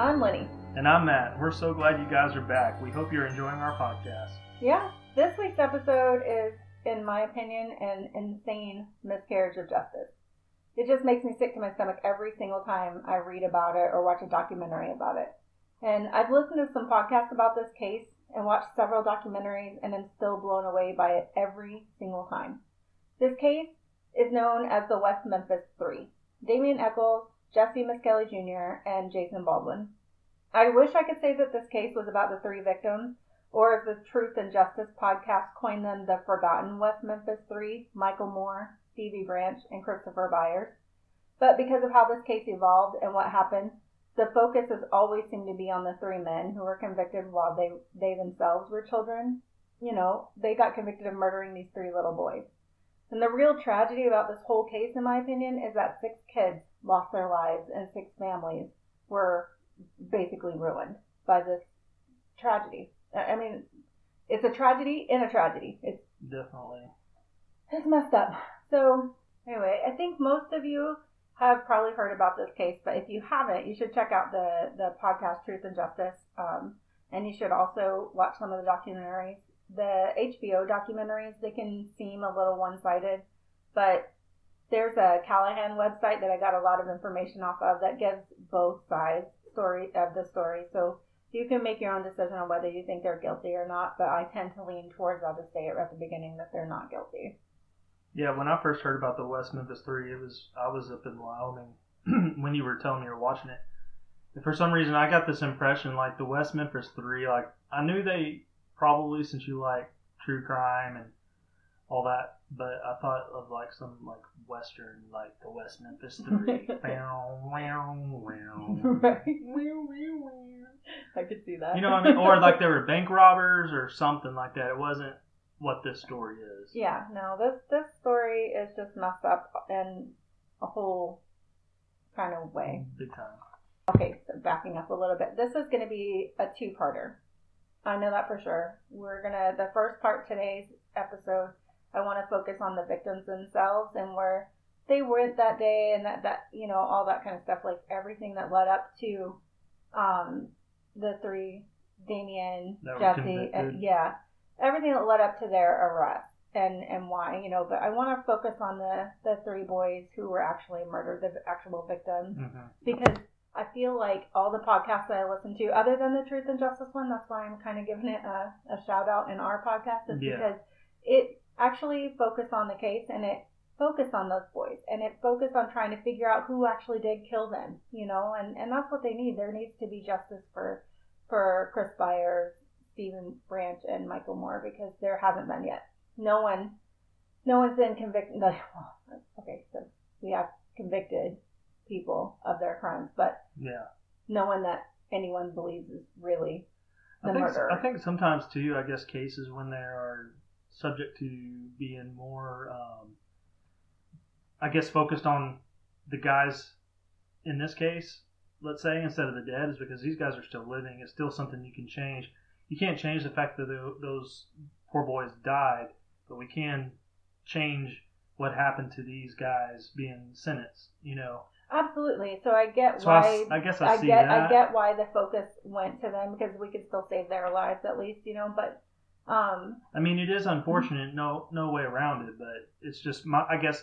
I'm Lenny. And I'm Matt. We're so glad you guys are back. We hope you're enjoying our podcast. Yeah, this week's episode is, in my opinion, an insane miscarriage of justice. It just makes me sick to my stomach every single time I read about it or watch a documentary about it. And I've listened to some podcasts about this case and watched several documentaries and am still blown away by it every single time. This case is known as the West Memphis Three. Damien Echols, Jesse Misskelley Jr., and Jason Baldwin. I wish I could say that this case was about the three victims, or as the Truth and Justice podcast coined them, the Forgotten West Memphis Three, Michael Moore, Stevie Branch, and Christopher Byers. But because of how this case evolved and what happened, the focus has always seemed to be on the three men who were convicted while they, they themselves were children. You know, they got convicted of murdering these three little boys. And the real tragedy about this whole case, in my opinion, is that six kids lost their lives and six families were basically ruined by this tragedy. I mean, it's a tragedy in a tragedy. It's definitely it's messed up. So anyway, I think most of you have probably heard about this case, but if you haven't, you should check out the the podcast Truth and Justice, um, and you should also watch some of the documentaries. The HBO documentaries they can seem a little one sided, but there's a Callahan website that I got a lot of information off of that gives both sides story of the story. So you can make your own decision on whether you think they're guilty or not. But I tend to lean towards I'll just say it at the beginning that they're not guilty. Yeah, when I first heard about the West Memphis Three, it was I was up in Wyoming when you were telling me you were watching it. And for some reason, I got this impression like the West Memphis Three. Like I knew they probably since you like true crime and all that, but I thought of like some like western, like the West Memphis Three. I could see that. You know what I mean? Or like there were bank robbers or something like that. It wasn't what this story is. Yeah, no, this this story is just messed up in a whole kind of way. Big time. Okay, so backing up a little bit. This is going to be a two-parter. I know that for sure. We're gonna the first part today's episode I want to focus on the victims themselves and where they went that day and that, that, you know, all that kind of stuff, like everything that led up to, um, the three, Damien, Jesse, and, yeah, everything that led up to their arrest and, and why, you know, but I want to focus on the, the three boys who were actually murdered, the actual victims, mm-hmm. because I feel like all the podcasts that I listen to, other than the Truth and Justice one, that's why I'm kind of giving it a, a shout out in our podcast, is yeah. because it actually focused on the case and it focused on those boys and it focused on trying to figure out who actually did kill them, you know, and, and that's what they need. There needs to be justice for for Chris Byers, Stephen Branch, and Michael Moore because there hasn't been yet. No one, no one's been convicted. Okay, so we have convicted people of their crimes, but yeah, no one that anyone believes is really the I think, murderer. I think sometimes too, I guess cases when they are subject to being more, um, I guess, focused on the guys in this case, let's say, instead of the dead, is because these guys are still living. It's still something you can change. You can't change the fact that those poor boys died, but we can change what happened to these guys being sentenced. You know. Absolutely. So I get so why. I, I, guess I, I see get that. I get why the focus went to them because we could still save their lives at least, you know. But um, I mean, it is unfortunate, no no way around it, but it's just my, I guess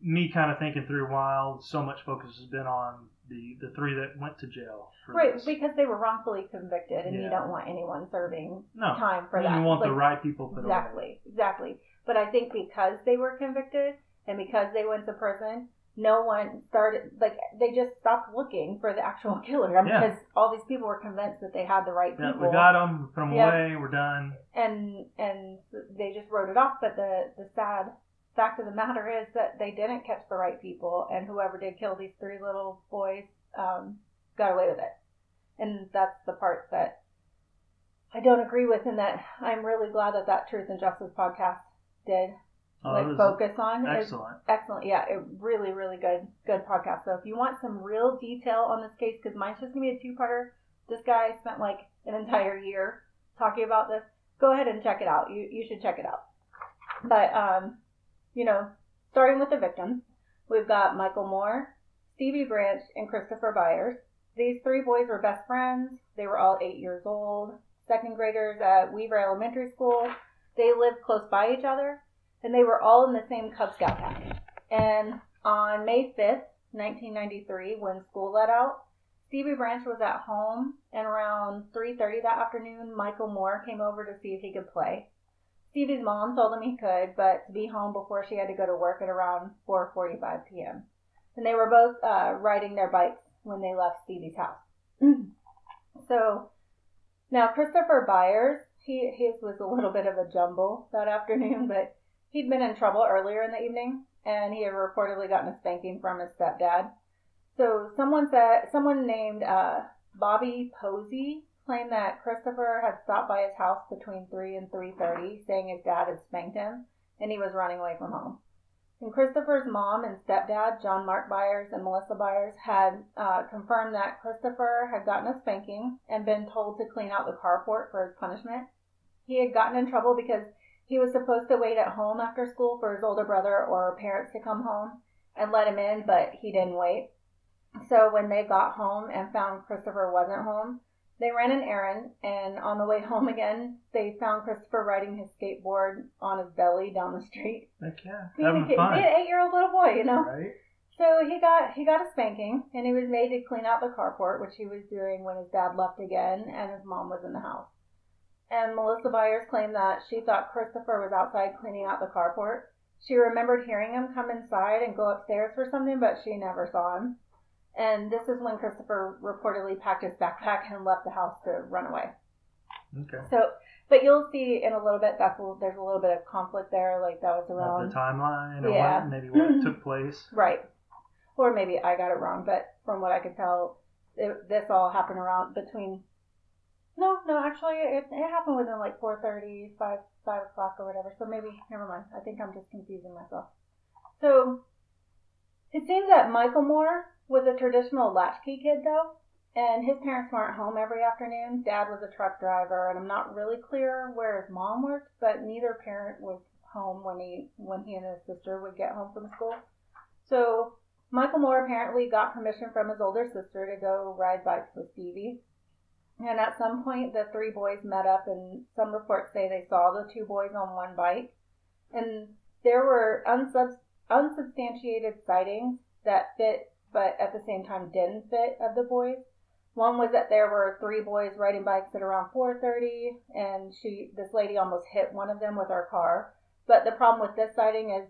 me kind of thinking through why so much focus has been on the the three that went to jail. right, this. because they were wrongfully convicted, and yeah. you don't want anyone serving no. time for I mean, that. You want like, the right people put exactly, away. exactly. But I think because they were convicted and because they went to prison, no one started like they just stopped looking for the actual killer I mean, yeah. because all these people were convinced that they had the right people. yeah. We got them, put them yep. away, we're done. And and they just wrote it off. But the the sad fact of the matter is that they didn't catch the right people, and whoever did kill these three little boys um, got away with it. And that's the part that I don't agree with, and that I'm really glad that that Truth and Justice podcast did Oh, like focus on. Excellent. excellent. Yeah, it really, really good, good podcast. So if you want some real detail on this case, because mine's just gonna be a two-parter. This guy spent like an entire year talking about this. Go ahead and check it out. You you should check it out. But um, you know, starting with the victims, we've got Michael Moore, Stevie Branch, and Christopher Byers. These three boys were best friends. They were all eight years old, second graders at Weaver Elementary School. They lived close by each other, and they were all in the same Cub Scout pack. And on May 5th, 1993, when school let out, Stevie Branch was at home, and around 3:30 that afternoon, Michael Moore came over to see if he could play. Stevie's mom told him he could, but to be home before she had to go to work at around 4:45 p.m. And they were both uh, riding their bikes when they left Stevie's house. so now Christopher Byers, he his was a little bit of a jumble that afternoon, but he'd been in trouble earlier in the evening, and he had reportedly gotten a spanking from his stepdad. So someone said someone named uh, Bobby Posey claimed that Christopher had stopped by his house between three and three thirty, saying his dad had spanked him, and he was running away from home. And Christopher's mom and stepdad, John Mark Byers and Melissa Byers, had uh, confirmed that Christopher had gotten a spanking and been told to clean out the carport for his punishment. He had gotten in trouble because he was supposed to wait at home after school for his older brother or parents to come home and let him in, but he didn't wait. So when they got home and found Christopher wasn't home, they ran an errand, and on the way home again, they found Christopher riding his skateboard on his belly down the street. Like yeah, having fun, an eight-year-old little boy, you know. right? So he got he got a spanking, and he was made to clean out the carport, which he was doing when his dad left again, and his mom was in the house. And Melissa Byers claimed that she thought Christopher was outside cleaning out the carport. She remembered hearing him come inside and go upstairs for something, but she never saw him. And this is when Christopher reportedly packed his backpack and left the house to run away. Okay. So, but you'll see in a little bit that's a, there's a little bit of conflict there. Like that was around the timeline or Yeah. what, maybe what took place. Right. Or maybe I got it wrong, but from what I could tell, it, this all happened around between. No, no, actually, it, it happened within like 4:30, 5, 5 o'clock or whatever. So maybe, never mind. I think I'm just confusing myself. So, it seems that Michael Moore was a traditional latchkey kid, though, and his parents weren't home every afternoon. Dad was a truck driver, and I'm not really clear where his mom worked, but neither parent was home when he when he and his sister would get home from school. So Michael Moore apparently got permission from his older sister to go ride bikes with Stevie. And at some point, the three boys met up, and some reports say they saw the two boys on one bike. And there were unsub- unsubstantiated sightings that fit, but at the same time didn't fit, of the boys. One was that there were three boys riding bikes at around 4:30, and she, this lady, almost hit one of them with her car. But the problem with this sighting is,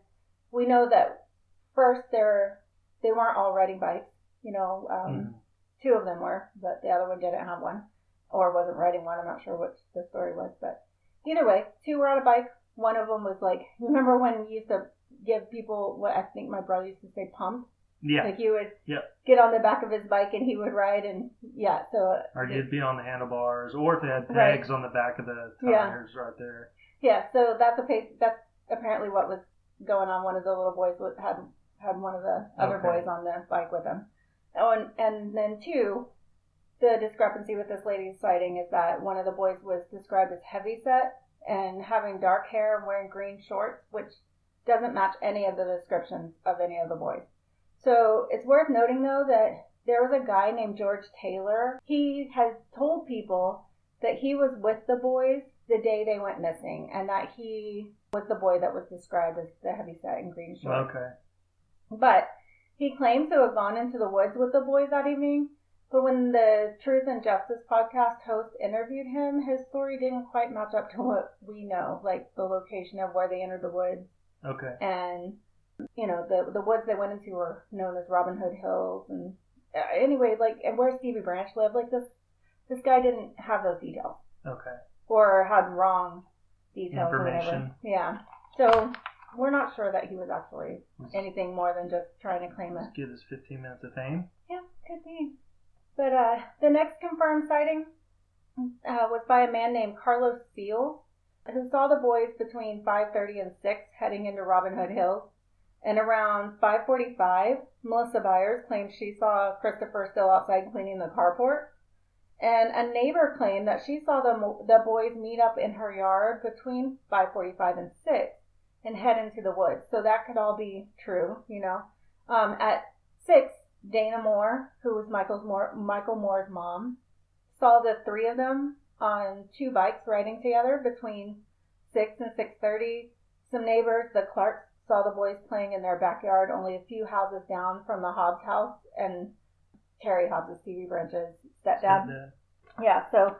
we know that first they're they weren't all riding bikes. You know, um, Mhm. two of them were, but the other one didn't have one or wasn't riding one. I'm not sure which the story was, but either way, two were on a bike. One of them was like, remember when you used to give people what I think my brother used to say, pump? Yeah. Like you would Yep. get on the back of his bike and he would ride, and yeah, so Or you'd be on the handlebars, or if they had Right. on the back of the Yeah. tires right there. Yeah, so that's a pa- that's apparently what was going on. One of the little boys had had one of the other Okay. boys on the bike with him. Oh, and and then two, the discrepancy with this lady's sighting is that one of the boys was described as heavy set and having dark hair and wearing green shorts, which doesn't match any of the descriptions of any of the boys. So it's worth noting though that there was a guy named George Taylor. He has told people that he was with the boys the day they went missing and that he was the boy that was described as the heavyset in green shorts. Okay. But he claims to have gone into the woods with the boys that evening. But when the Truth and Justice podcast host interviewed him, his story didn't quite match up to what we know, like the location of where they entered the woods Okay. and you know the the woods they went into were known as Robin Hood Hills and uh, anyway like and where Stevie Branch lived like this this guy didn't have those details Okay. or had wrong details or whatever Information. yeah so we're not sure that he was actually anything more than just trying to claim it give us 15 minutes of fame. yeah could be but uh the next confirmed sighting uh, was by a man named Carlos Seals who saw the boys between 5:30 and 6 heading into Robin Hood Hills. And around 5:45, Melissa Byers claimed she saw Christopher still outside cleaning the carport. And a neighbor claimed that she saw the the boys meet up in her yard between 5:45 and 6 and head into the woods. So that could all be true, you know. Um, at 6, Dana Moore, who was Michael's Moore, Michael Moore's mom, saw the three of them on two bikes riding together between six and six thirty. Some neighbors, the Clarks, saw the boys playing in their backyard, only a few houses down from the Hobbs house, and Terry Hobbs' Stevie Branch's stepdad. Stepdad. Yeah, so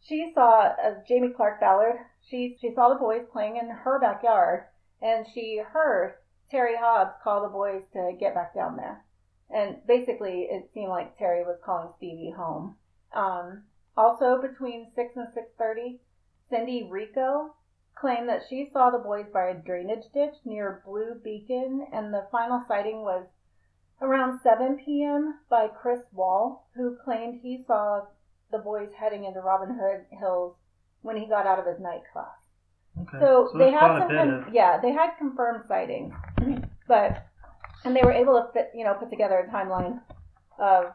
she saw uh, Jamie Clark Ballard. She she saw the boys playing in her backyard, and she heard Terry Hobbs call the boys to get back down there. And basically, it seemed like Terry was calling Stevie home. Um, also, between six and six thirty, Cindy Rico claimed that she saw the boys by a drainage ditch near Blue Beacon, and the final sighting was around 7 p.m. by Chris Wall, who claimed he saw the boys heading into Robin Hood Hills when he got out of his night class. Okay. So, they had some, con- yeah, they had confirmed sightings, but and they were able to fit, you know, put together a timeline of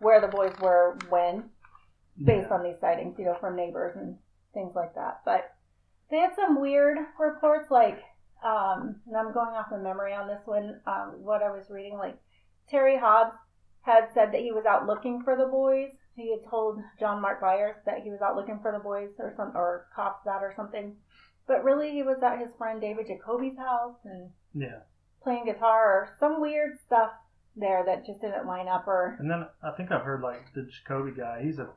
where the boys were when, based on these sightings, you know, from neighbors and things like that. But they had some weird reports, like, um, and I'm going off of memory on this one. Um, what I was reading, like Terry Hobbs had said that he was out looking for the boys. He had told John Mark Byers that he was out looking for the boys or some or cops that or something. But really, he was at his friend David Jacoby's house and Yeah. Playing guitar or some weird stuff there that just didn't line up. Or And then I think I've heard like the Jacoby guy. He's a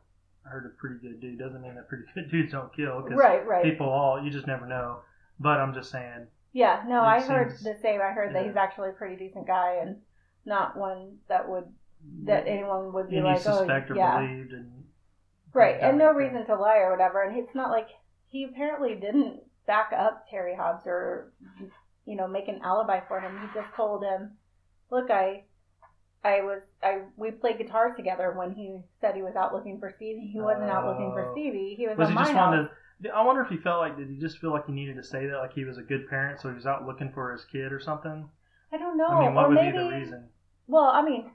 I heard a pretty good dude. Doesn't mean that pretty good dudes don't kill. 'cause right, right, People all you just never know. But I'm just saying. yeah. No, I heard the same. I heard that he's actually a pretty decent guy and not one that would that mm-hmm. anyone would be any like, oh, suspect oh, or yeah, believed and right, and no reason to lie or whatever. And it's not like he apparently didn't back up Terry Hobbs or you know make an alibi for him. He just told him, look, I. I was I we played guitar together when he said he was out looking for Stevie. He wasn't out looking for Oh. Stevie. He was, was at he my just house. wanted I wonder if he felt like did he just feel like he needed to say that like he was a good parent so he was out looking for his kid or something? I don't know. I mean, what or would maybe, be the reason? Well, I mean,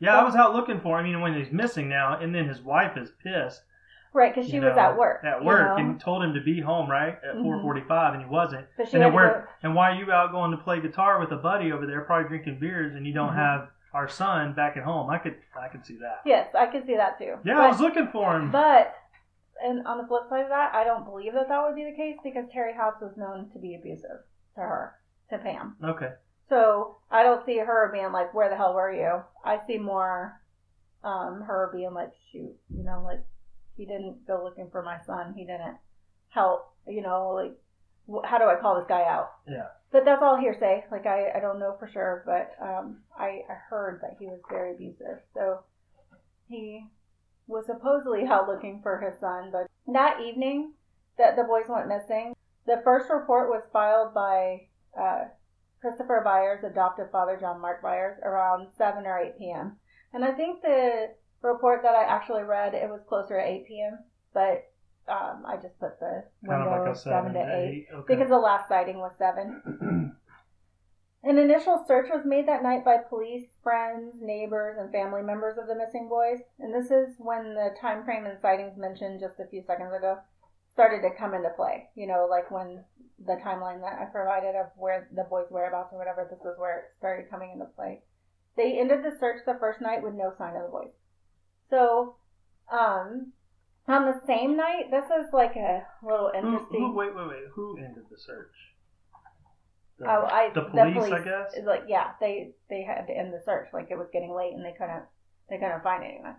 Yeah, I was out looking for him. I mean, when he's missing now, and then his wife is pissed. Right, because she you was at work. At you work, know? and told him to be home right at Mhm. 4:45, and he wasn't. But she and then where? And why are you out going to play guitar with a buddy over there, probably drinking beers, and you don't Mhm. have our son back at home? I could, I could see that. Yes, I could see that too. Yeah, but, I was looking for him. But, and on the flip side of that, I don't believe that that would be the case because Terry Hobbs was known to be abusive to her, to Pam. okay. So I don't see her being like, "Where the hell were you?" I see more um, her being like, "Shoot, you know, like he didn't go looking for my son. He didn't help. You know, like wh- how do I call this guy out?" Yeah. But that's all hearsay. Like I, I don't know for sure, but um, I, I heard that he was very abusive. So he was supposedly out looking for his son, but that evening that the boys went missing, the first report was filed by uh, Christopher Byers' adoptive father, John Mark Byers, around 7 or 8 p.m. And I think the report that I actually read, it was closer to 8 p.m., but um, I just put the Kind window of like 7 seven to 8 Okay. because the last sighting was 7. An initial search was made that night by police, friends, neighbors, and family members of the missing boys. And this is when the time frame and sightings mentioned just a few seconds ago started to come into play. You know, like when the timeline that I provided of where the boys' whereabouts or whatever, this is where it started coming into play. They ended the search the first night with no sign of the boys. So, um, on the same night, this is like a little interesting. who, wait, wait, wait. Who ended the search? The, Oh, I the police, I guess. Like, yeah, they they had to end the search. Like it was getting late, and they couldn't they couldn't find anyone.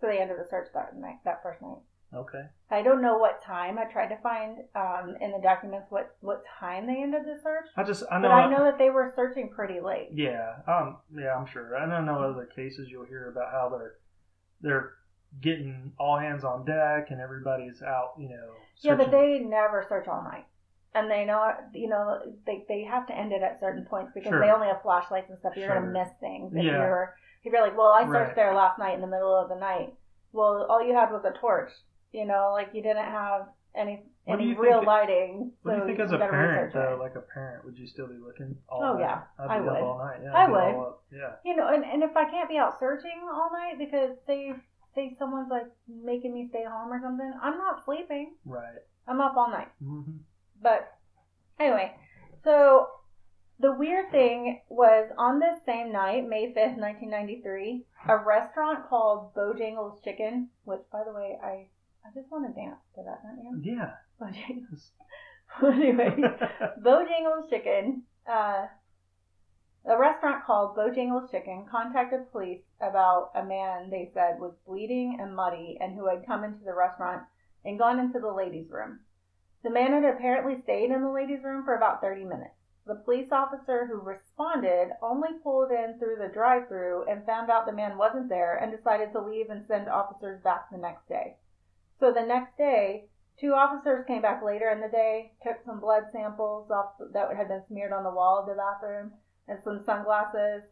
So they ended the search that night, that first night. Okay. I don't know what time. I tried to find um, in the documents what what time they ended the search, I just, I know. but I know that they were searching pretty late. Yeah, um, yeah, I'm sure. And I know other cases you'll hear about how they're they're getting all hands on deck and everybody's out, you know. Yeah, but they never search all night. And they know, you know, they, they have to end it at certain points because Sure. they only have flashlights and stuff. You're Sure. gonna miss things if Yeah. you're if you're like, well, I searched Right. there last night in the middle of the night. Well, all you had was a torch. You know, like you didn't have any What any real think- lighting. What do you think as a parent it. though? Like a parent, would you still be looking all Oh, night? yeah, I'd I up would. all night. Yeah, I would. Yeah. you know, and, and if I can't be out searching all night because they say someone's like making me stay home or something, I'm not sleeping. Right. I'm up all night. hmm But anyway, so The weird thing was on this same night, May 5th, 1993, a restaurant called Bojangles Chicken, which, by the way, I I just want to dance to that, don't you? Yeah. Bojangles. anyway, Bojangles Chicken, uh, a restaurant called Bojangles Chicken contacted police about a man they said was bleeding and muddy and who had come into the restaurant and gone into the ladies' room. The man had apparently stayed in the ladies' room for about 30 minutes. The police officer who responded only pulled in through the drive through and found out the man wasn't there and decided to leave and send officers back the next day. So the next day, two officers came back later in the day, took some blood samples off that had been smeared on the wall of the bathroom and some sunglasses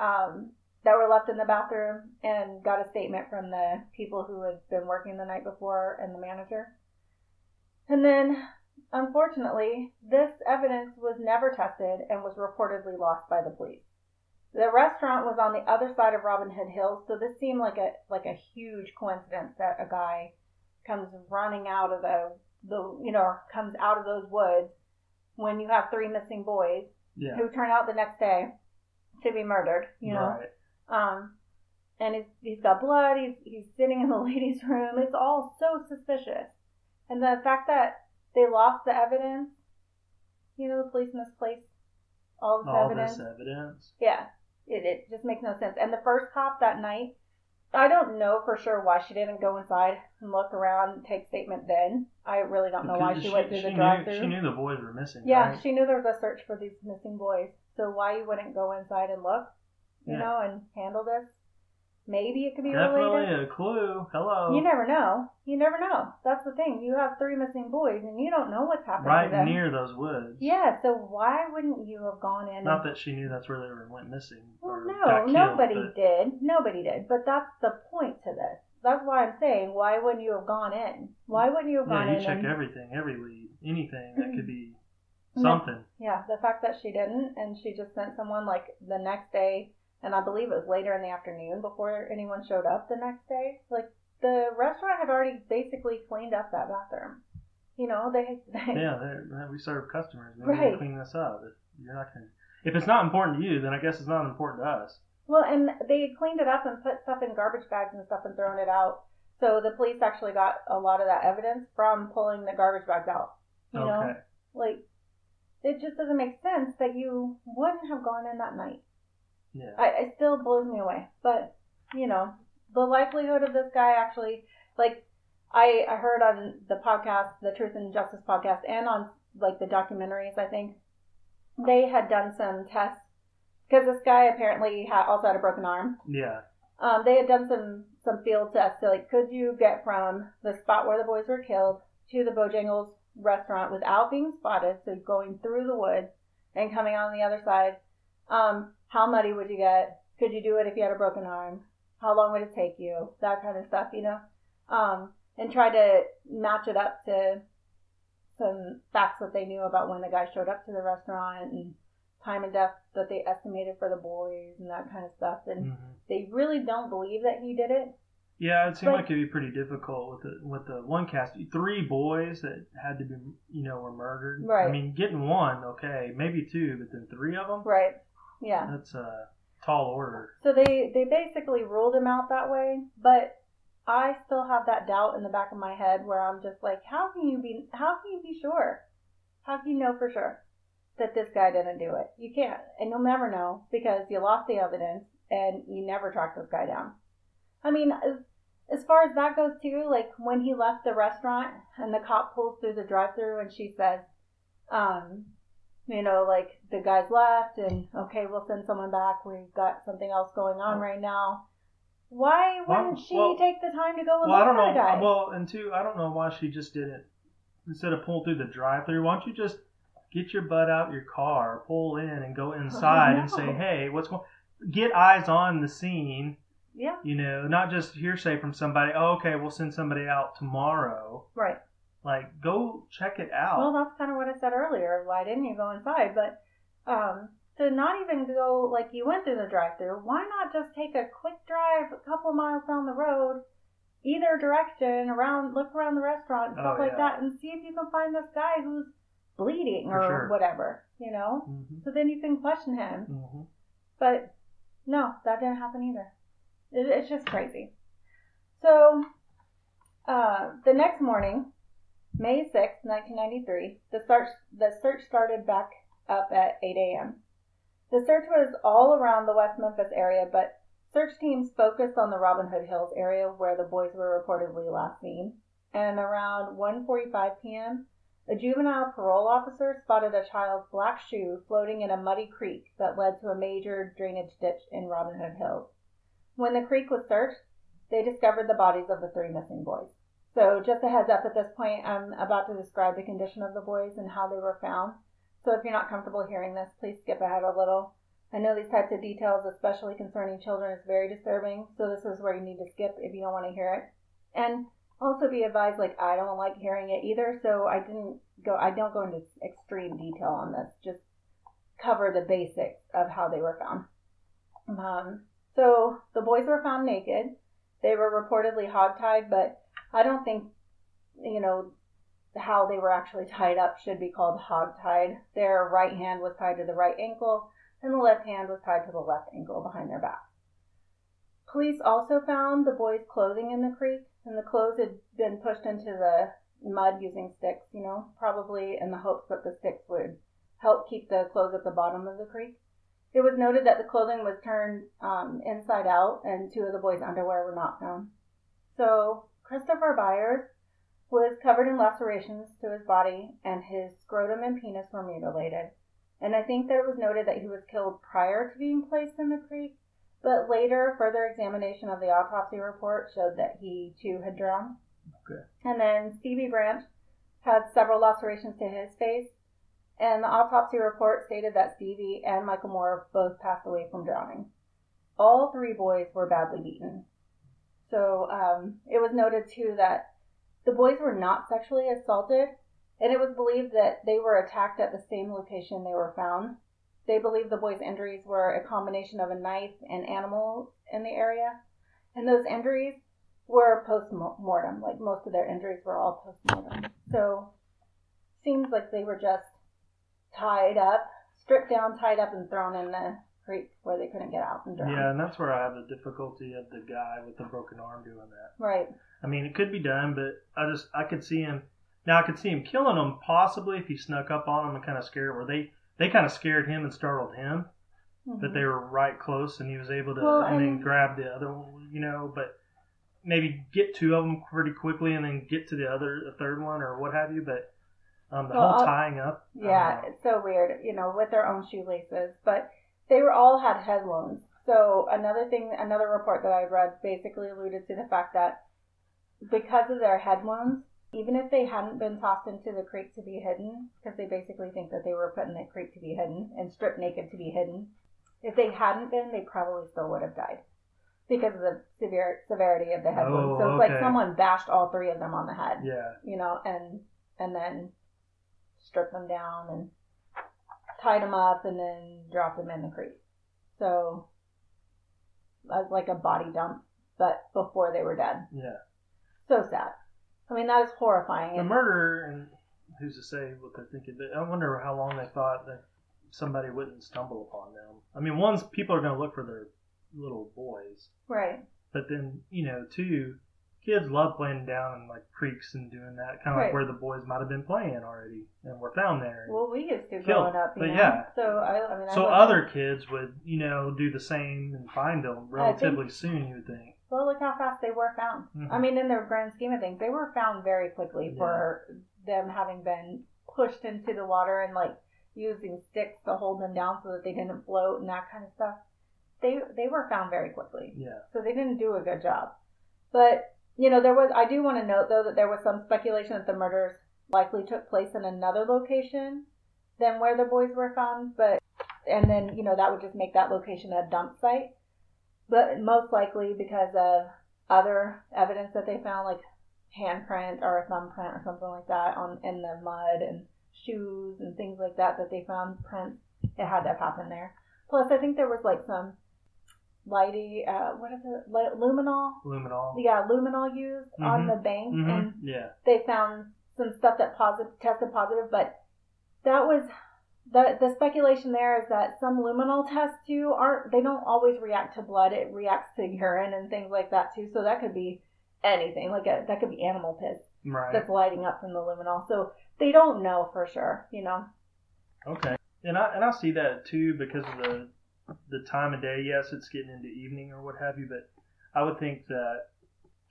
um, that were left in the bathroom and got a statement from the people who had been working the night before and the manager. And then Unfortunately, this evidence was never tested and was reportedly lost by the police. The restaurant was on the other side of Robin Hood Hills, so this seemed like a like a huge coincidence that a guy comes running out of the the you know comes out of those woods when you have three missing boys Yeah. who turn out the next day to be murdered. You know, Right. um, and he's, he's got blood. He's he's sitting in the ladies' room. It's all so suspicious, and the fact that they lost the evidence. You know, the police misplaced all this All evidence. this evidence. Yeah, it it just makes no sense. And the first cop that night, I don't know for sure why she didn't go inside and look around and take statement then. I really don't know why she, went through she the knew- drive-through. She knew the boys were missing. Yeah, right? she knew there was a search for these missing boys. So why you wouldn't go inside and look, you Yeah. know, and handle this? Maybe it could be Definitely related. a clue. Hello. You never know. You never know. That's the thing. You have three missing boys, and you don't know what's happened right to them. near those woods. Yeah. So why wouldn't you have gone in? Not that she knew that's where they were went missing. Well, or no, killed, nobody but- did. Nobody did. But that's the point to this. That's why I'm saying, why wouldn't you have gone in? Why wouldn't you have gone Yeah, you in? check and... everything, every lead, anything that could be something. Yeah, the fact that she didn't and she just sent someone like the next day, and I believe it was later in the afternoon before anyone showed up the next day. Like the restaurant had already basically cleaned up that bathroom. You know, they, they Yeah, we serve customers. Maybe Right. clean this up. If you're not gonna, if it's not important to you, then I guess it's not important to us. well, and they had cleaned it up and put stuff in garbage bags and stuff and thrown it out. So the police actually got a lot of that evidence from pulling the garbage bags out. You know, like it just doesn't make sense that you wouldn't have gone in that night. Yeah. I, it still blows me away. But you know, the likelihood of this guy actually, like, I I heard on the podcast, the Truth and Justice podcast, and on like the documentaries, I think they had done some tests because this guy apparently had, also had a broken arm. Yeah. Um, they had done some some field tests to like, could you get from the spot where the boys were killed to the Bojangles restaurant without being spotted? So going through the woods and coming on the other side. Um, how muddy would you get? Could you do it if you had a broken arm? How long would it take you? That kind of stuff, you know. Um, and try to match it up to some facts that they knew about when the guy showed up to the restaurant and time and death that they estimated for the boys and that kind of stuff. And hmm they really don't believe that he did it. Yeah, it seemed But- like it'd be pretty difficult with the with the one cast. Three boys that had to be, you know, were murdered. Right. I mean, getting one, okay, maybe two, but then three of them. Right. Yeah. That's a tall order. So they they basically ruled him out that way, but I still have that doubt in the back of my head where I'm just like, how can you be how can you be sure? How can you know for sure that this guy didn't do it? You can't, and you'll never know because you lost the evidence and you never tracked this guy down. I mean, as, as far as that goes too, like when he left the restaurant and the cop pulls through the drive-through and she says, um, you know, like the guy's left and okay, we'll send someone back. We've got something else going on right now. Why wouldn't she well- take the time to go and Well, I look don't for know. the guy? Well, and two, I don't know why she just didn't instead of pulling through the drive-through. Why don't you just get your butt out your car, pull in, and go oh, inside and say, "Hey, what's going?" Get eyes on the scene. yeah, You know, not just hearsay from somebody. Oh, okay, we'll send somebody out tomorrow. right. Like, go check it out. Well, that's kind of what I said earlier. Why didn't you go inside? But um, to not even go like you went through the drive-through, why not just take a quick drive a couple miles down the road, either direction, around, look around the restaurant and stuff Oh, like that, and see if you can find this guy who's bleeding or sure. whatever, you know? hmm So then you can question him. hmm But no, that didn't happen either. It, it's just crazy. So uh, the next morning, May 6, 1993, the search, the search started back up at 8 a.m. The search was all around the West Memphis area, but search teams focused on the Robin Hood Hills area where the boys were reportedly last seen. And around 1:45 p.m., a juvenile parole officer spotted a child's black shoe floating in a muddy creek that led to a major drainage ditch in Robin Hood Hills. When the creek was searched, they discovered the bodies of the three missing boys. So, just a heads up at this point, I'm about to describe the condition of the boys and how they were found. So, if you're not comfortable hearing this, please skip ahead a little. I know these types of details, especially concerning children, is very disturbing, so this is where you need to skip if you don't want to hear it. And also be advised, like I don't like hearing it either, so I didn't go. I don't go into extreme detail on this. Just cover the basics of how they were found. Um, so the boys were found naked. They were reportedly hogtied, but I don't think, you know, how they were actually tied up should be called hogtied. Their right hand was tied to the right ankle, and the left hand was tied to the left ankle behind their back. Police also found the boys' clothing in the creek, and the clothes had been pushed into the mud using sticks, you know, probably in the hopes that the sticks would help keep the clothes at the bottom of the creek. It was noted that the clothing was turned um, inside out, and two of the boys' underwear were not found. So Christopher Byers was covered in lacerations to his body, and his scrotum and penis were mutilated. And I think that it was noted that he was killed prior to being placed in the creek, but later further examination of the autopsy report showed that he too had drowned. Okay. And then Stevie Branch had several lacerations to his face, and the autopsy report stated that Stevie and Michael Moore both passed away from drowning. All three boys were badly beaten. So um, it was noted too that the boys were not sexually assaulted, and it was believed that they were attacked at the same location they were found. They believe the boys' injuries were a combination of a knife and animals in the area, and those injuries were post mortem. Like most of their injuries were all post mortem. So seems like they were just tied up, stripped down, tied up, and thrown in the creek where they couldn't get out and drown. Yeah, and that's where I have the difficulty of the guy with the broken arm doing that. Right. I mean, it could be done, but I just I could see him. Now I could see him killing them possibly if he snuck up on them and kind of scared. Where they they kind of scared him and startled him, but Mhm. they were right close and he was able to Well, and then grab the other one, you know. But maybe get two of them pretty quickly and then get to the other the third one or what have you. But um, the Well, whole tying up. Yeah, it's so weird, you know, with their own shoelaces. But they were all had head wounds. So another thing, another report that I read basically alluded to the fact that because of their head wounds, even if they hadn't been tossed into the creek to be hidden, because they basically think that they were put in the creek to be hidden and stripped naked to be hidden, if they hadn't been, they probably still would have died because of the severe severity of the head wounds. Oh, So it's oh, like someone bashed all three of them on the head Yeah. you know, and and then stripped them down and tied them up and then dropped them in the creek. So as like a body dump, but before they were dead. Yeah. So sad. I mean, that is horrifying. The And, murder, and who's to say what they're thinking? But I wonder how long they thought that somebody wouldn't stumble upon them. I mean, one's people are going to look for their little boys, right. but then you know, two kids love playing down in like creeks and doing that, kind of Right. like where the boys might have been playing already and were found there. Well, we used to growing up, you but know. yeah. So I, I mean, I so other kids would, you know, do the same and find them relatively soon. You would think. Well, look how fast they were found. Mhm. I mean, in the grand scheme of things, they were found very quickly for them having been pushed into the water and like using sticks to hold them down so that they didn't float and that kind of stuff. They they were found very quickly, Yeah. so they didn't do a good job. But you know, there was I do want to note though that there was some speculation that the murders likely took place in another location than where the boys were found, but and then you know that would just make that location a dump site but most likely because of other evidence that they found, like handprint or a thumbprint or something like that on in the mud and shoes and things like that that they found prints. It had to have happened there. Plus, I think there was like some lighty, uh, what is it, luminol? Luminol. Yeah, luminol used on Mhm. the bank, hmm and Yeah. they found some stuff that positive tested positive, but that was the the speculation there is that some luminol tests too aren't they don't always react to blood. It reacts to urine and things like that too. So that could be anything. Like a, that could be animal piss Right. that's lighting up from the luminol. So they don't know for sure. You know. Okay. And I and I see that too because of the the time of day. Yes, it's getting into evening or what have you, but I would think that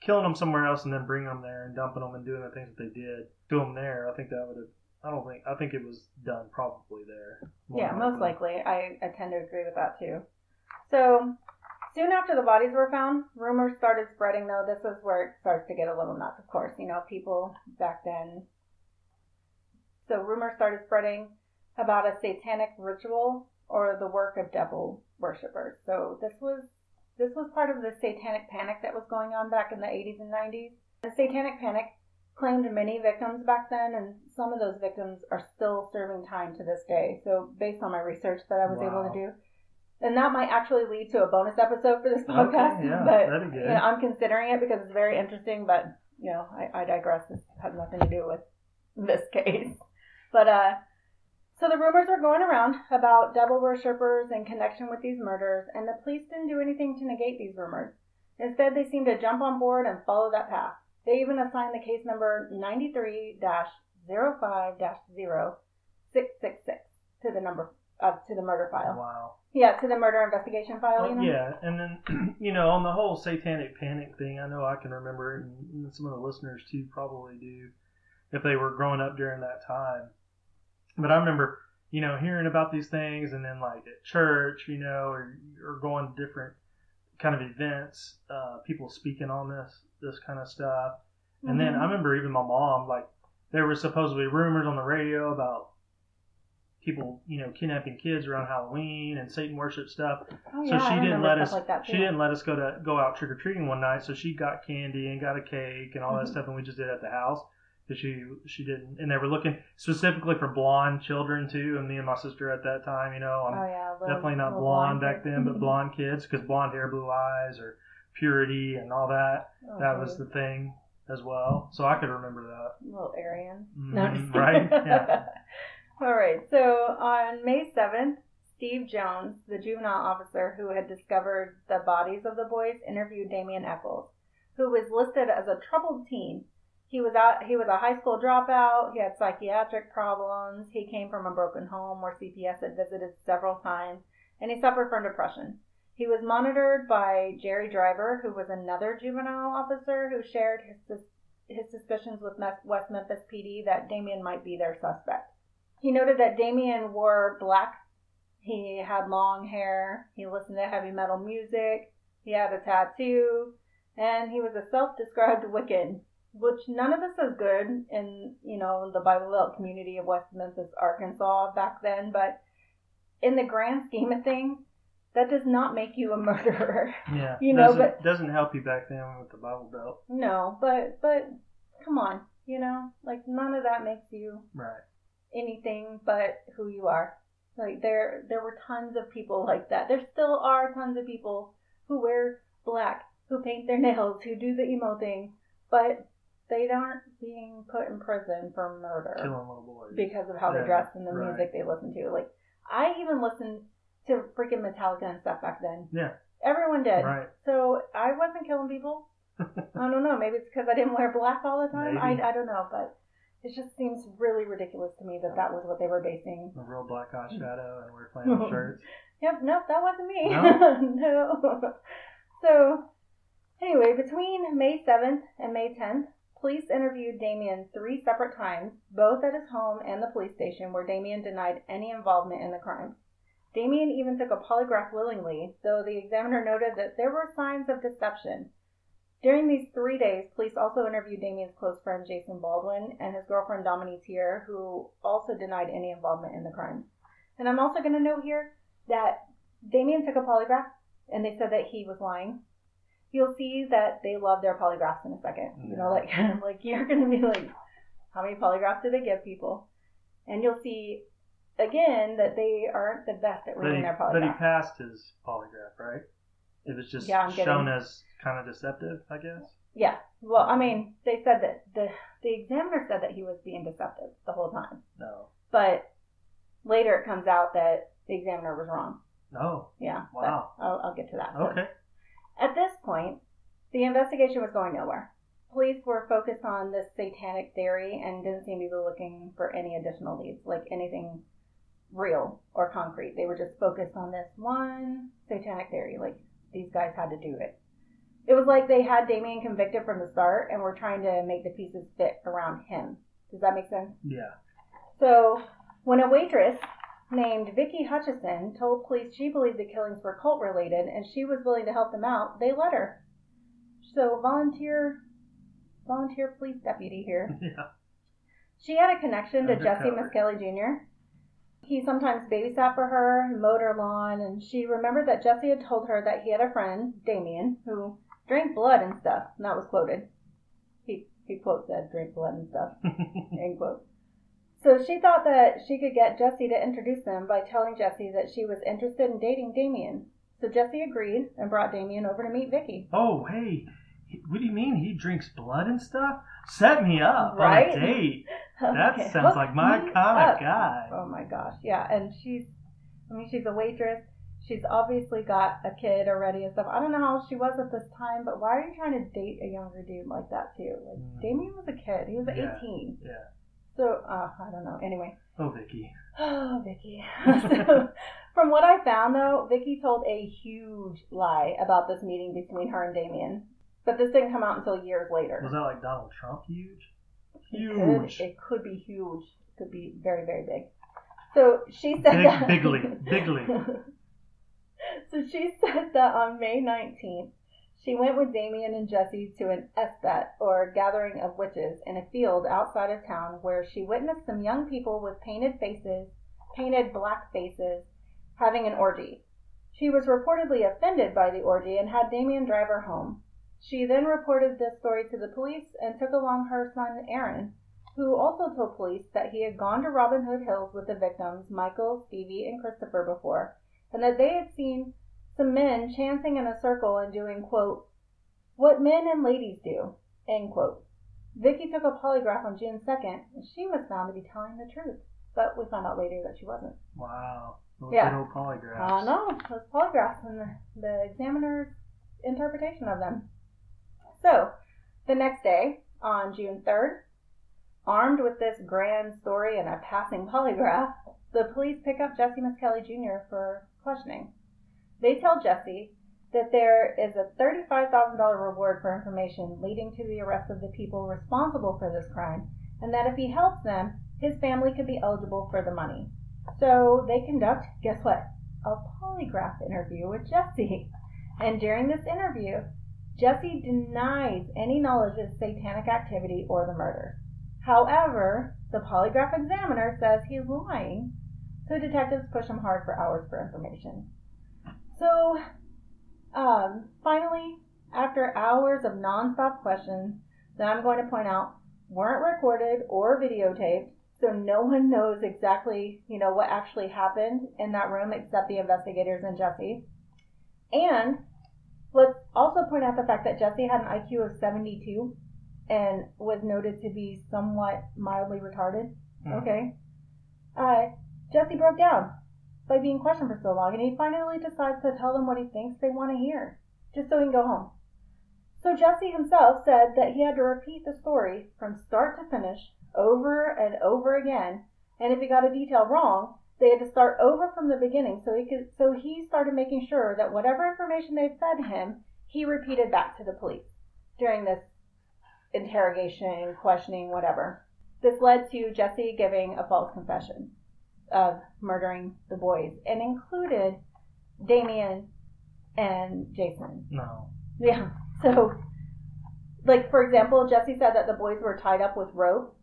killing them somewhere else and then bringing them there and dumping them and doing the things that they did to them there, I think that would have. I don't think. I think it was done probably there. Yeah, most likely. I, I tend to agree with that too. So, soon after the bodies were found, rumors started spreading, though. This is where it starts to get a little nuts, of course. You know, people back then. So, rumors started spreading about a satanic ritual or the work of devil worshippers. So, this was. This was part of the satanic panic that was going on back in the 80s and 90s. The satanic panic claimed many victims back then, and some of those victims are still serving time to this day. So, based on my research that I was able to do, and that might actually lead to a bonus episode for this podcast. Okay, yeah, but that'd be good. you know, I'm considering it because it's very interesting. But you know, I, I digress. This has nothing to do with this case. But uh, so the rumors were going around about devil worshippers in connection with these murders, and the police didn't do anything to negate these rumors. Instead, they seemed to jump on board and follow that path. They even assigned the case number 93-05-0666 to the number uh, to the murder file. Wow. Yeah, to the murder investigation file. Well, you know? yeah, and then you know on the whole satanic panic thing, I know I can remember and some of the listeners too probably do, if they were growing up during that time. But I remember, you know, hearing about these things, and then like at church, you know, or or going to different kind of events, uh, people speaking on this this kind of stuff. And then Mhm. I remember even my mom, like, there were supposedly rumors on the radio about people, you know, kidnapping kids around Halloween and Satan worship stuff. Oh, So yeah, she I didn't let us. Like that she didn't let us go to go out trick or treating one night. So she got candy and got a cake and all that Mhm. stuff, and we just did it at the house because she she didn't. And they were looking specifically for blonde children too. And me and my sister at that time, you know, I'm Oh yeah, little, definitely not little blonde back then, but blonde kids because blonde hair, blue eyes, or purity and all that. Oh, That was the thing as well. So I could remember that. little Aryan. Mhm, No, right? Yeah. All right. So on May 7th, Steve Jones, the juvenile officer who had discovered the bodies of the boys, interviewed Damien Echols, who was listed as a troubled teen. He was out. He was a high school dropout. He had psychiatric problems. He came from a broken home where CPS had visited several times, and he suffered from depression. He was monitored by Jerry Driver, who was another juvenile officer who shared his his suspicions with West Memphis PD that Damien might be their suspect. He noted that Damien wore black. He had long hair. He listened to heavy metal music. He had a tattoo, and he was a self-described Wiccan, which none of this is good in you know the Bible Belt community of West Memphis, Arkansas back then. But in the grand scheme of things, that does not make you a murderer. Yeah. You know, doesn't, but- doesn't help you back then with the Bible Belt. No, but but come on, you know, like none of that makes you Right. anything but who you are. Like there there were tons of people like that. There still are tons of people who wear black, who paint their nails, who do the emo thing, but they aren't being put in prison for murder Killing little boys. because of how Yeah, they dress and the right. music they listen to. Like I even listened to freaking Metallica and stuff back then. Yeah. Everyone did. Right. So I wasn't killing people. I don't know. Maybe it's because I didn't wear black all the time. I, Maybe. I don't know, but it just seems really ridiculous to me that that was what they were basing. A real black eye shadow and we're flannel shirts. Yep, nope, that wasn't me. No? no. So, anyway, between May 7th and May 10th, police interviewed Damien three separate times, both at his home and the police station, where Damien denied any involvement in the crime. Damien even took a polygraph willingly, though the examiner noted that there were signs of deception. During these three days, police also interviewed Damien's close friend Jason Baldwin and his girlfriend Dominique Teer, who also denied any involvement in the crime. And I'm also going to note here that Damien took a polygraph and they said that he was lying. You'll see that they love their polygraphs in a second. You know, like like you're gonna be like, how many polygraphs do they give people? And you'll see again that they aren't the best at reading he, their polygraph. but he passed his polygraph, right? It was just Yeah, shown as kind of deceptive, I guess. Yeah. Well, I mean, they said that the the examiner said that he was being deceptive the whole time. No. But Later, it comes out that the examiner was wrong. No. Yeah. but Wow. I'll, I'll get to that. Okay. At this point, the investigation was going nowhere. Police were focused on this satanic theory and didn't seem to be looking for any additional leads, like anything real or concrete. They were just focused on this one satanic theory, like these guys had to do it. It was like they had Damien convicted from the start and were trying to make the pieces fit around him. Does that make sense? Yeah. So, when a waitress named Vicky Hutcheson told police she believed the killings were cult related and she was willing to help them out, they let her. So, volunteer volunteer police deputy here. Yeah. She had a connection to Jesse. Misskelley Jr. He sometimes babysat for her, mowed her lawn, and she remembered that Jesse had told her that he had a friend, Damien, who drank blood and stuff, and that was quoted. He he quote said drink blood and stuff. End quote. So she thought that she could get Jesse to introduce them by telling Jesse that she was interested in dating Damien. So Jesse agreed and brought Damien over to meet Vicky. oh, hey. What do you mean he drinks blood and stuff? Set me up Right? on a date. That Okay, sounds like my kind of guy. Oh my gosh, yeah, and she's, I mean, she's a waitress. She's obviously got a kid already and stuff. I don't know how she was at this time, but why are you trying to date a younger dude like that too? Like Mm. Damien was a kid. He was Yeah. 18. Yeah. So uh, I don't know. Anyway, Oh, Vicky. Oh, Vicky. so, from what I found, though, Vicky told a huge lie about this meeting between her and Damien. But this didn't come out until years later. Was that like Donald Trump huge? It Huge. could, it could be huge. It could be very, very big. So she said Big, that. bigly, bigly. so she said that on May 19th, she went with Damien and Jesse to an esbat, or gathering of witches, in a field outside of town where she witnessed some young people with painted faces, painted black faces, having an orgy. She was reportedly offended by the orgy and had Damien drive her home. She then reported this story to the police and took along her son Aaron, who also told police that he had gone to Robin Hood Hills with the victims, Michael, Stevie, and Christopher, before, and that they had seen some men chancing in a circle and doing, quote, what men and ladies do, end quote. Vicky took a polygraph on June 2nd, and she was found to be telling the truth, but we found out later that she wasn't. Wow. Those Yeah. good old polygraphs. I know, those polygraphs and the, the examiner's interpretation of them. So, the next day, on June 3rd, armed with this grand story and a passing polygraph, the police pick up Jesse Misskelley Jr. for questioning. They tell Jesse that there is a $35,000 reward for information leading to the arrest of the people responsible for this crime, and that if he helps them, his family could be eligible for the money. So they conduct, guess what? A polygraph interview with Jesse. And during this interview, Jesse denies any knowledge of satanic activity or the murder. However, the polygraph examiner says he's lying, so detectives push him hard for hours for information. So, um, finally, after hours of nonstop questions that I'm going to point out weren't recorded or videotaped, so no one knows exactly, you know, what actually happened in that room except the investigators and Jesse. And let's also point out the fact that Jesse had an IQ of 72 and was noted to be somewhat mildly retarded. Hmm. Okay. Uh, Jesse broke down by being questioned for so long, and he finally decides to tell them what he thinks they want to hear, just so he can go home. So Jesse himself said that he had to repeat the story from start to finish over and over again, and if he got a detail wrong, they had to start over from the beginning. So he could, so he started making sure that whatever information they fed him, he repeated back to the police during this interrogation, questioning, whatever. This led to Jesse giving a false confession of murdering the boys and included Damien and Jason. No. Yeah. So, like, for example, Jesse said that the boys were tied up with rope,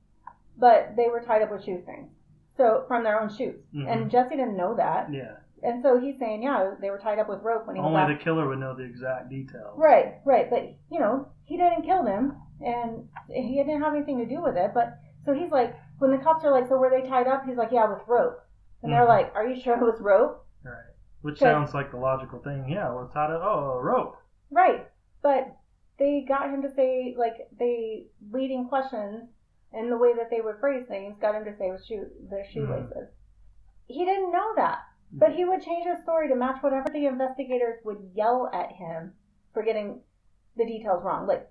but they were tied up with shoestrings. So, from their own shoes. Mhm. And Jesse didn't know that. Yeah. And so he's saying, yeah, they were tied up with rope when he Only the killer would know the exact details. Right, right. But, you know, he didn't kill them, and he didn't have anything to do with it. But, so he's like, when the cops are like, so were they tied up? He's like, yeah, with rope. And they're Mhm. like, are you sure it was rope? Right. Which 'Cause- sounds like the logical thing. Yeah, well, tied to, oh, a rope. Right. But they got him to say, like, they leading questions and the way that they would phrase things got him to say with shoe, the shoelaces. he didn't know that. But he would change his story to match whatever the investigators would yell at him for getting the details wrong. Like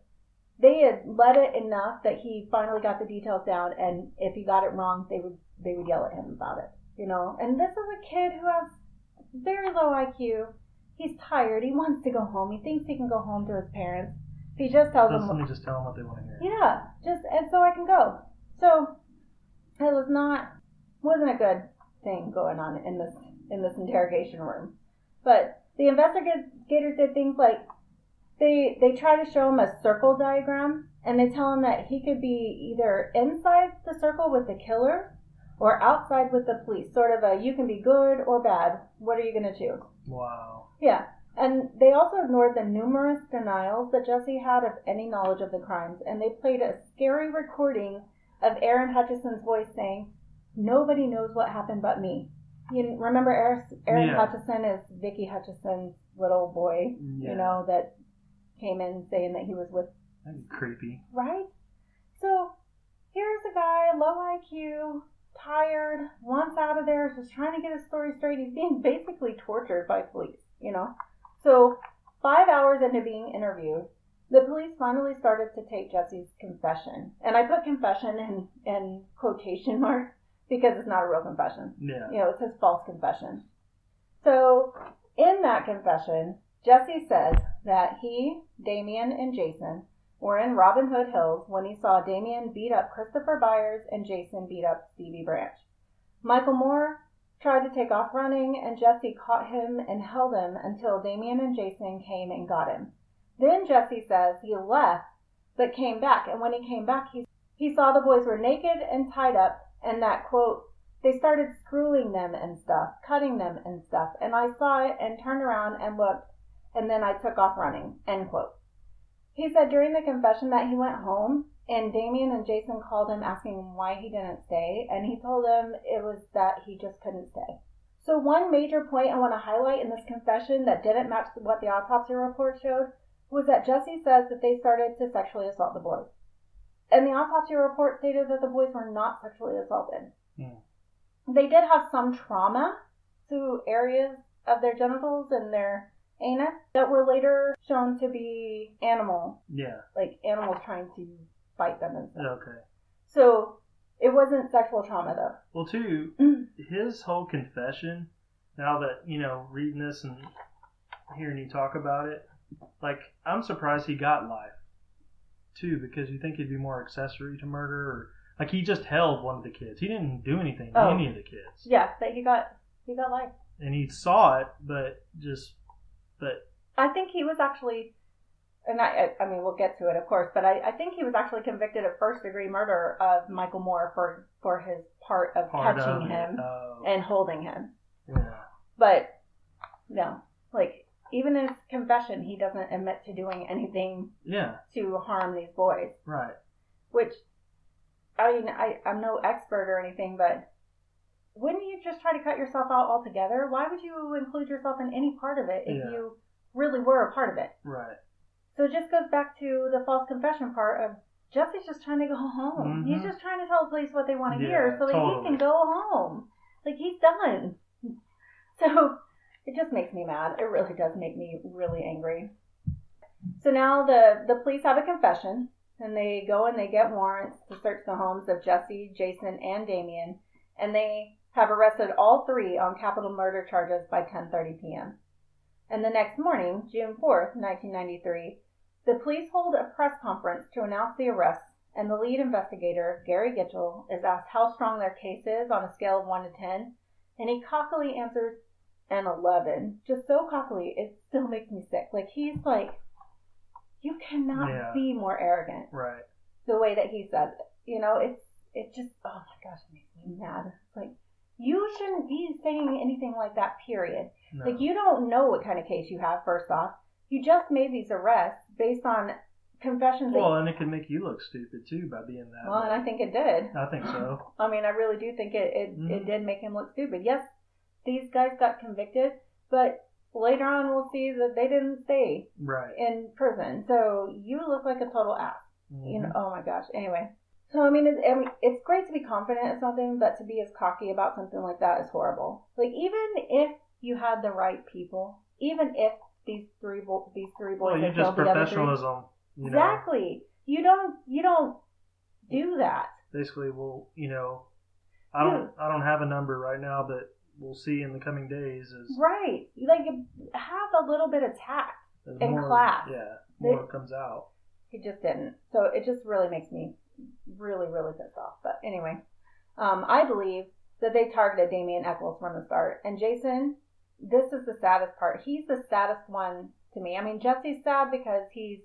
they had let it enough that he finally got the details down, and if he got it wrong, they would they would yell at him about it. You know, and this is a kid who has very low IQ. He's tired. He wants to go home. He thinks he can go home to his parents. He just tells them, Doesn't he just tell them what they want to hear? yeah, just and so I can go. So it was not wasn't a good thing going on in this in this interrogation room. But the investigators did things like they they try to show him a circle diagram and they tell him that he could be either inside the circle with the killer or outside with the police. Sort of a you can be good or bad. What are you gonna choose? Wow. Yeah. And they also ignored the numerous denials that Jesse had of any knowledge of the crimes, and they played a scary recording of Aaron Hutcheson's voice saying, Nobody knows what happened but me. You remember Aaron, Aaron Yeah. Hutcheson is Vicky Hutcheson's little boy, Yeah. you know, that came in saying that he was with, That'd be creepy. right? So here's a guy, low IQ, tired, wants out of there, just trying to get his story straight. He's being basically tortured by police, you know? So five hours into being interviewed, the police finally started to take Jesse's confession. And I put confession in, in quotation marks because it's not a real confession. Yeah. You know, it's his false confession. So in that confession, Jesse says that he, Damien, and Jason were in Robin Hood Hills when he saw Damien beat up Christopher Byers and Jason beat up Stevie Branch. Michael Moore tried to take off running, and Jesse caught him and held him until Damien and Jason came and got him. Then Jesse says he left, but came back, and when he came back, he, he saw the boys were naked and tied up, and that, quote, they started screwing them and stuff, cutting them and stuff, and I saw it and turned around and looked, and then I took off running, end quote. He said during the confession that he went home and Damien and Jason called him asking him why he didn't stay, and he told them it was that he just couldn't stay. So one major point I want to highlight in this confession that didn't match what the autopsy report showed was that Jesse says that they started to sexually assault the boys. And the autopsy report stated that the boys were not sexually assaulted. Hmm. They did have some trauma to areas of their genitals and their anus that were later shown to be animal, Yeah. like animals trying to bite them and stuff. Okay. So it wasn't sexual trauma though. Well, too, mm. his whole confession. Now that you know, reading this and hearing you talk about it, like I'm surprised he got life, too, because you think he'd be more accessory to murder, or like he just held one of the kids. He didn't do anything to Oh. any of the kids, Yeah, that he got he got life. and he saw it, but just, but I think he was actually, and I, I mean, we'll get to it, of course, but I, I think he was actually convicted of first degree murder of Michael Moore for for his part of part catching of him. Oh, and holding him. yeah. But no, like even in his confession, he doesn't admit to doing anything Yeah. to harm these boys. Right. Which, I mean, I I'm no expert or anything, but wouldn't you just try to cut yourself out altogether? Why would you include yourself in any part of it if Yeah. you really were a part of it? Right. So it just goes back to the false confession part of Jesse's just trying to go home. He's Mhm. just trying to tell the police what they want to Yeah, hear so that he can go home. Like he's done. So it just makes me mad. It really does make me really angry. So now the the police have a confession and they go and they get warrants to search the homes of Jesse, Jason, and Damien, and they have arrested all three on capital murder charges by 10:30 p.m. And the next morning, June 4th, 1993, the police hold a press conference to announce the arrests, and the lead investigator, Gary Gitchell, is asked how strong their case is on a scale of 1 to 10, and he cockily answers an 11. Just so cockily, it still makes me sick. Like, he's like, you cannot Yeah. be more arrogant Right. the way that he says it. You know, it's, it just, oh my gosh, it makes me mad. Like, you shouldn't be saying anything like that, period. No. Like you don't know what kind of case you have. First off, you just made these arrests based on confessions. well, and it can make you look stupid too by being that. well, and I think it did. I think so. I mean, I really do think it it, Mhm. it did make him look stupid. Yes, these guys got convicted, but later on we'll see that they didn't stay Right. in prison. So you look like a total ass. You know, oh my gosh. Anyway, So I mean, it's, I mean, it's great to be confident in something, but to be as cocky about something like that is horrible. Like even if you had the right people, even if these three bo- these three boys Well, you just killed the other three, professionalism. You know, exactly. You don't you don't do that. basically, we'll you know, I don't I don't have a number right now, but we'll see in the coming days as, Right. Like have a little bit of tact. In more class. yeah They- more comes out. He just didn't. So it just really makes me really, really pissed off. But anyway, um, I believe that they targeted Damien Echols from the start. And Jason, this is the saddest part. He's the saddest one to me. I mean, Jesse's sad because he's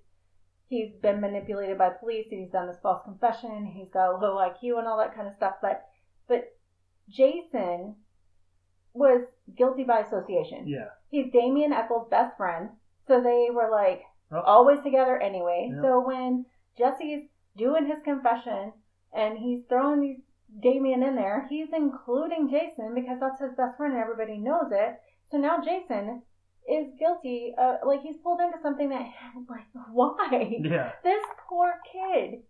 he's been manipulated by police and he's done this false confession and he's got a low IQ and all that kind of stuff. But but Jason was guilty by association. Yeah, He's Damien Echols' best friend. So they were like Oh. always together anyway. Yeah. So when Jesse's doing his confession and he's throwing these Damien in there, he's including Jason because that's his best friend and everybody knows it. So now Jason is guilty. Uh, like he's pulled into something that, like, why? yeah. This poor kid.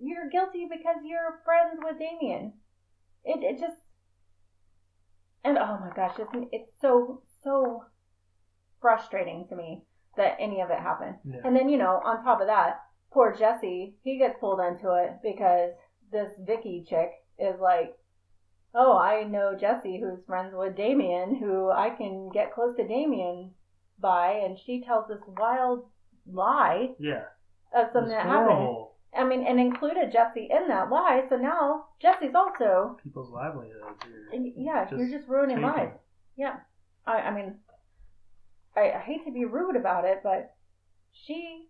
You're guilty because you're friends with Damien. It it just and oh my gosh, it's it's so so frustrating to me that any of it happened. Yeah. And then you know, on top of that, poor Jesse, he gets pulled into it because this Vicky chick is like, oh, I know Jesse who's friends with Damien, who I can get close to Damien by, and she tells this wild lie Yeah. of something It's that happened. horrible. I mean, and included Jesse in that lie. So now Jesse's also, People's livelihoods and yeah, Just you're just ruining taken. lives. Yeah, I, I mean, I, I hate to be rude about it, but she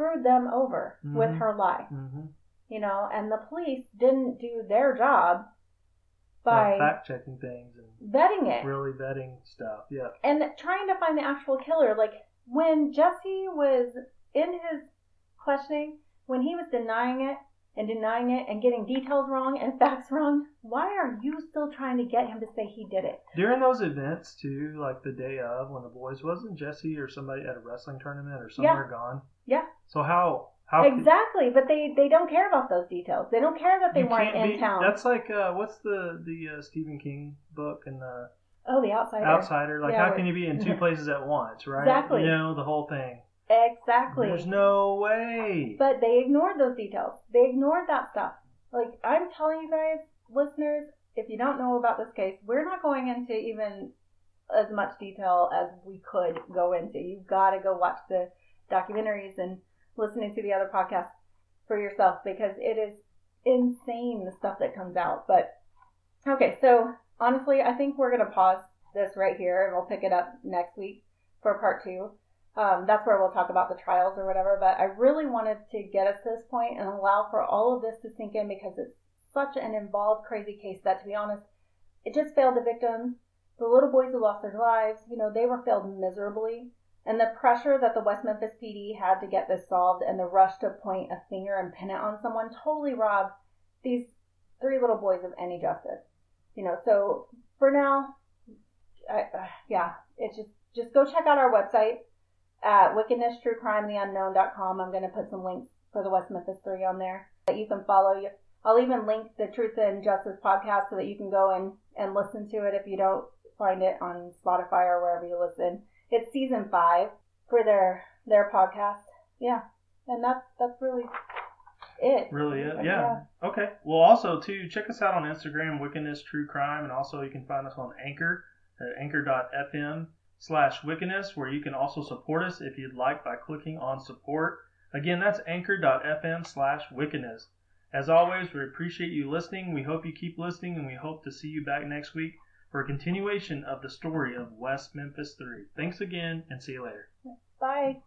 screwed them over with Mhm. her lie. Mm-hmm. You know, and the police didn't do their job by fact checking things and vetting it really vetting stuff. Yeah. and trying to find the actual killer. Like when Jesse was in his questioning, when he was denying it and denying it and getting details wrong and facts wrong, why are you still trying to get him to say he did it? During those events too, like the day of when the boys wasn't Jesse or somebody at a wrestling tournament or somewhere gone. Yeah. So how how exactly, but they they don't care about those details. They don't care that they weren't in be- town. That's like uh, what's the the uh, Stephen King book and the oh, the outsider. Outsider. Like Yeah, how can you be in two places at once, right? Exactly. You know the whole thing. Exactly. There's no way. But they ignored those details. They ignored that stuff. Like I'm telling you guys, listeners, if you don't know about this case, we're not going into even as much detail as we could go into. You've got to go watch the documentaries and listening to the other podcasts for yourself because it is insane the stuff that comes out. But okay, so honestly, I think we're gonna pause this right here and we'll pick it up next week for part two. Um, that's where we'll talk about the trials or whatever. But I really wanted to get us to this point and allow for all of this to sink in because it's such an involved, crazy case that, to be honest, it just failed the victims. The little boys who lost their lives, you know, they were failed miserably. And the pressure that the West Memphis PD had to get this solved and the rush to point a finger and pin it on someone totally robbed these three little boys of any justice. You know, so for now, I, uh, yeah, it's just just go check out our website at wickednesstruecrimeandtheunknown.com. I'm going to put some links for the West Memphis 3 on there that you can follow. I'll even link the Truth and Justice podcast so that you can go and, and listen to it if you don't find it on Spotify or wherever you listen. It's season five for their their podcast. Yeah. And that's that's really it. Really it? Yeah. Okay. Well, also too, check us out on Instagram, Wickedness True Crime, and also you can find us on Anchor uh, at anchor.fm slash wickedness, where you can also support us if you'd like by clicking on support. Again, that's anchor.fm slash wickedness. As always, we appreciate you listening. We hope you keep listening, and we hope to see you back next week for a continuation of the story of West Memphis 3. Thanks again, and see you later. Bye.